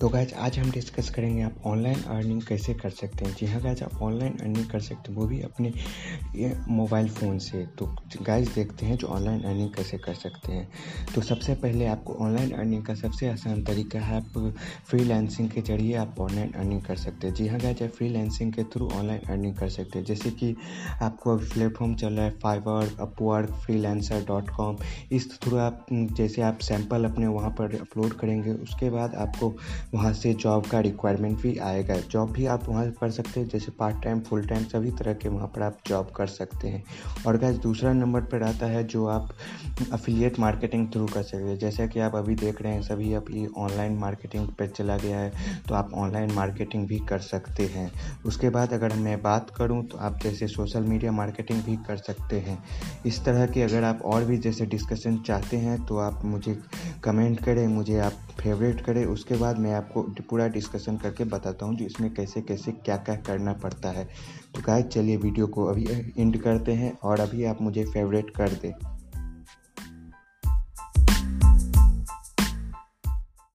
तो गैज आज हम डिस्कस करेंगे आप ऑनलाइन अर्निंग कैसे कर सकते हैं। जी हाँ गैज आप ऑनलाइन अर्निंग कर सकते हैं, वो भी अपने मोबाइल फ़ोन से। तो गैज देखते हैं जो ऑनलाइन अर्निंग कैसे कर सकते हैं। तो सबसे पहले आपको ऑनलाइन अर्निंग का सबसे आसान तरीका है, आप फ्री के ज़रिए आप ऑनलाइन अर्निंग कर सकते हैं। जी हाँ गैज आप फ्री के थ्रू ऑनलाइन अर्निंग कर सकते हैं। जैसे कि आपको अभी प्लेटफॉर्म चल रहा है Fiverr Upwork free dot com इस थ्रू आप, जैसे आप सैंपल अपने वहाँ पर अपलोड करेंगे, उसके बाद आपको वहाँ से जॉब का रिक्वायरमेंट भी आएगा। जॉब भी आप वहाँ कर सकते हैं, जैसे पार्ट टाइम फुल टाइम सभी तरह के वहाँ पर आप जॉब कर सकते हैं। और गैस दूसरा नंबर पर आता है जो आप अफिलिएट मार्केटिंग थ्रू कर सकते हैं। जैसा कि आप अभी देख रहे हैं, सभी अभी ऑनलाइन मार्केटिंग पर चला गया है तो आप ऑनलाइन मार्केटिंग भी कर सकते हैं। उसके बाद अगर मैं बात करूँ तो आप जैसे सोशल मीडिया मार्केटिंग भी कर सकते हैं। इस तरह की अगर आप और भी जैसे डिस्कशन चाहते हैं तो आप मुझे कमेंट करें, मुझे आप फेवरेट करें। उसके बाद मैं आपको पूरा डिस्कशन करके बताता हूँ जो इसमें कैसे कैसे क्या क्या करना पड़ता है। तो गाय चलिए वीडियो को अभी एंड करते हैं और अभी आप मुझे फेवरेट कर दें।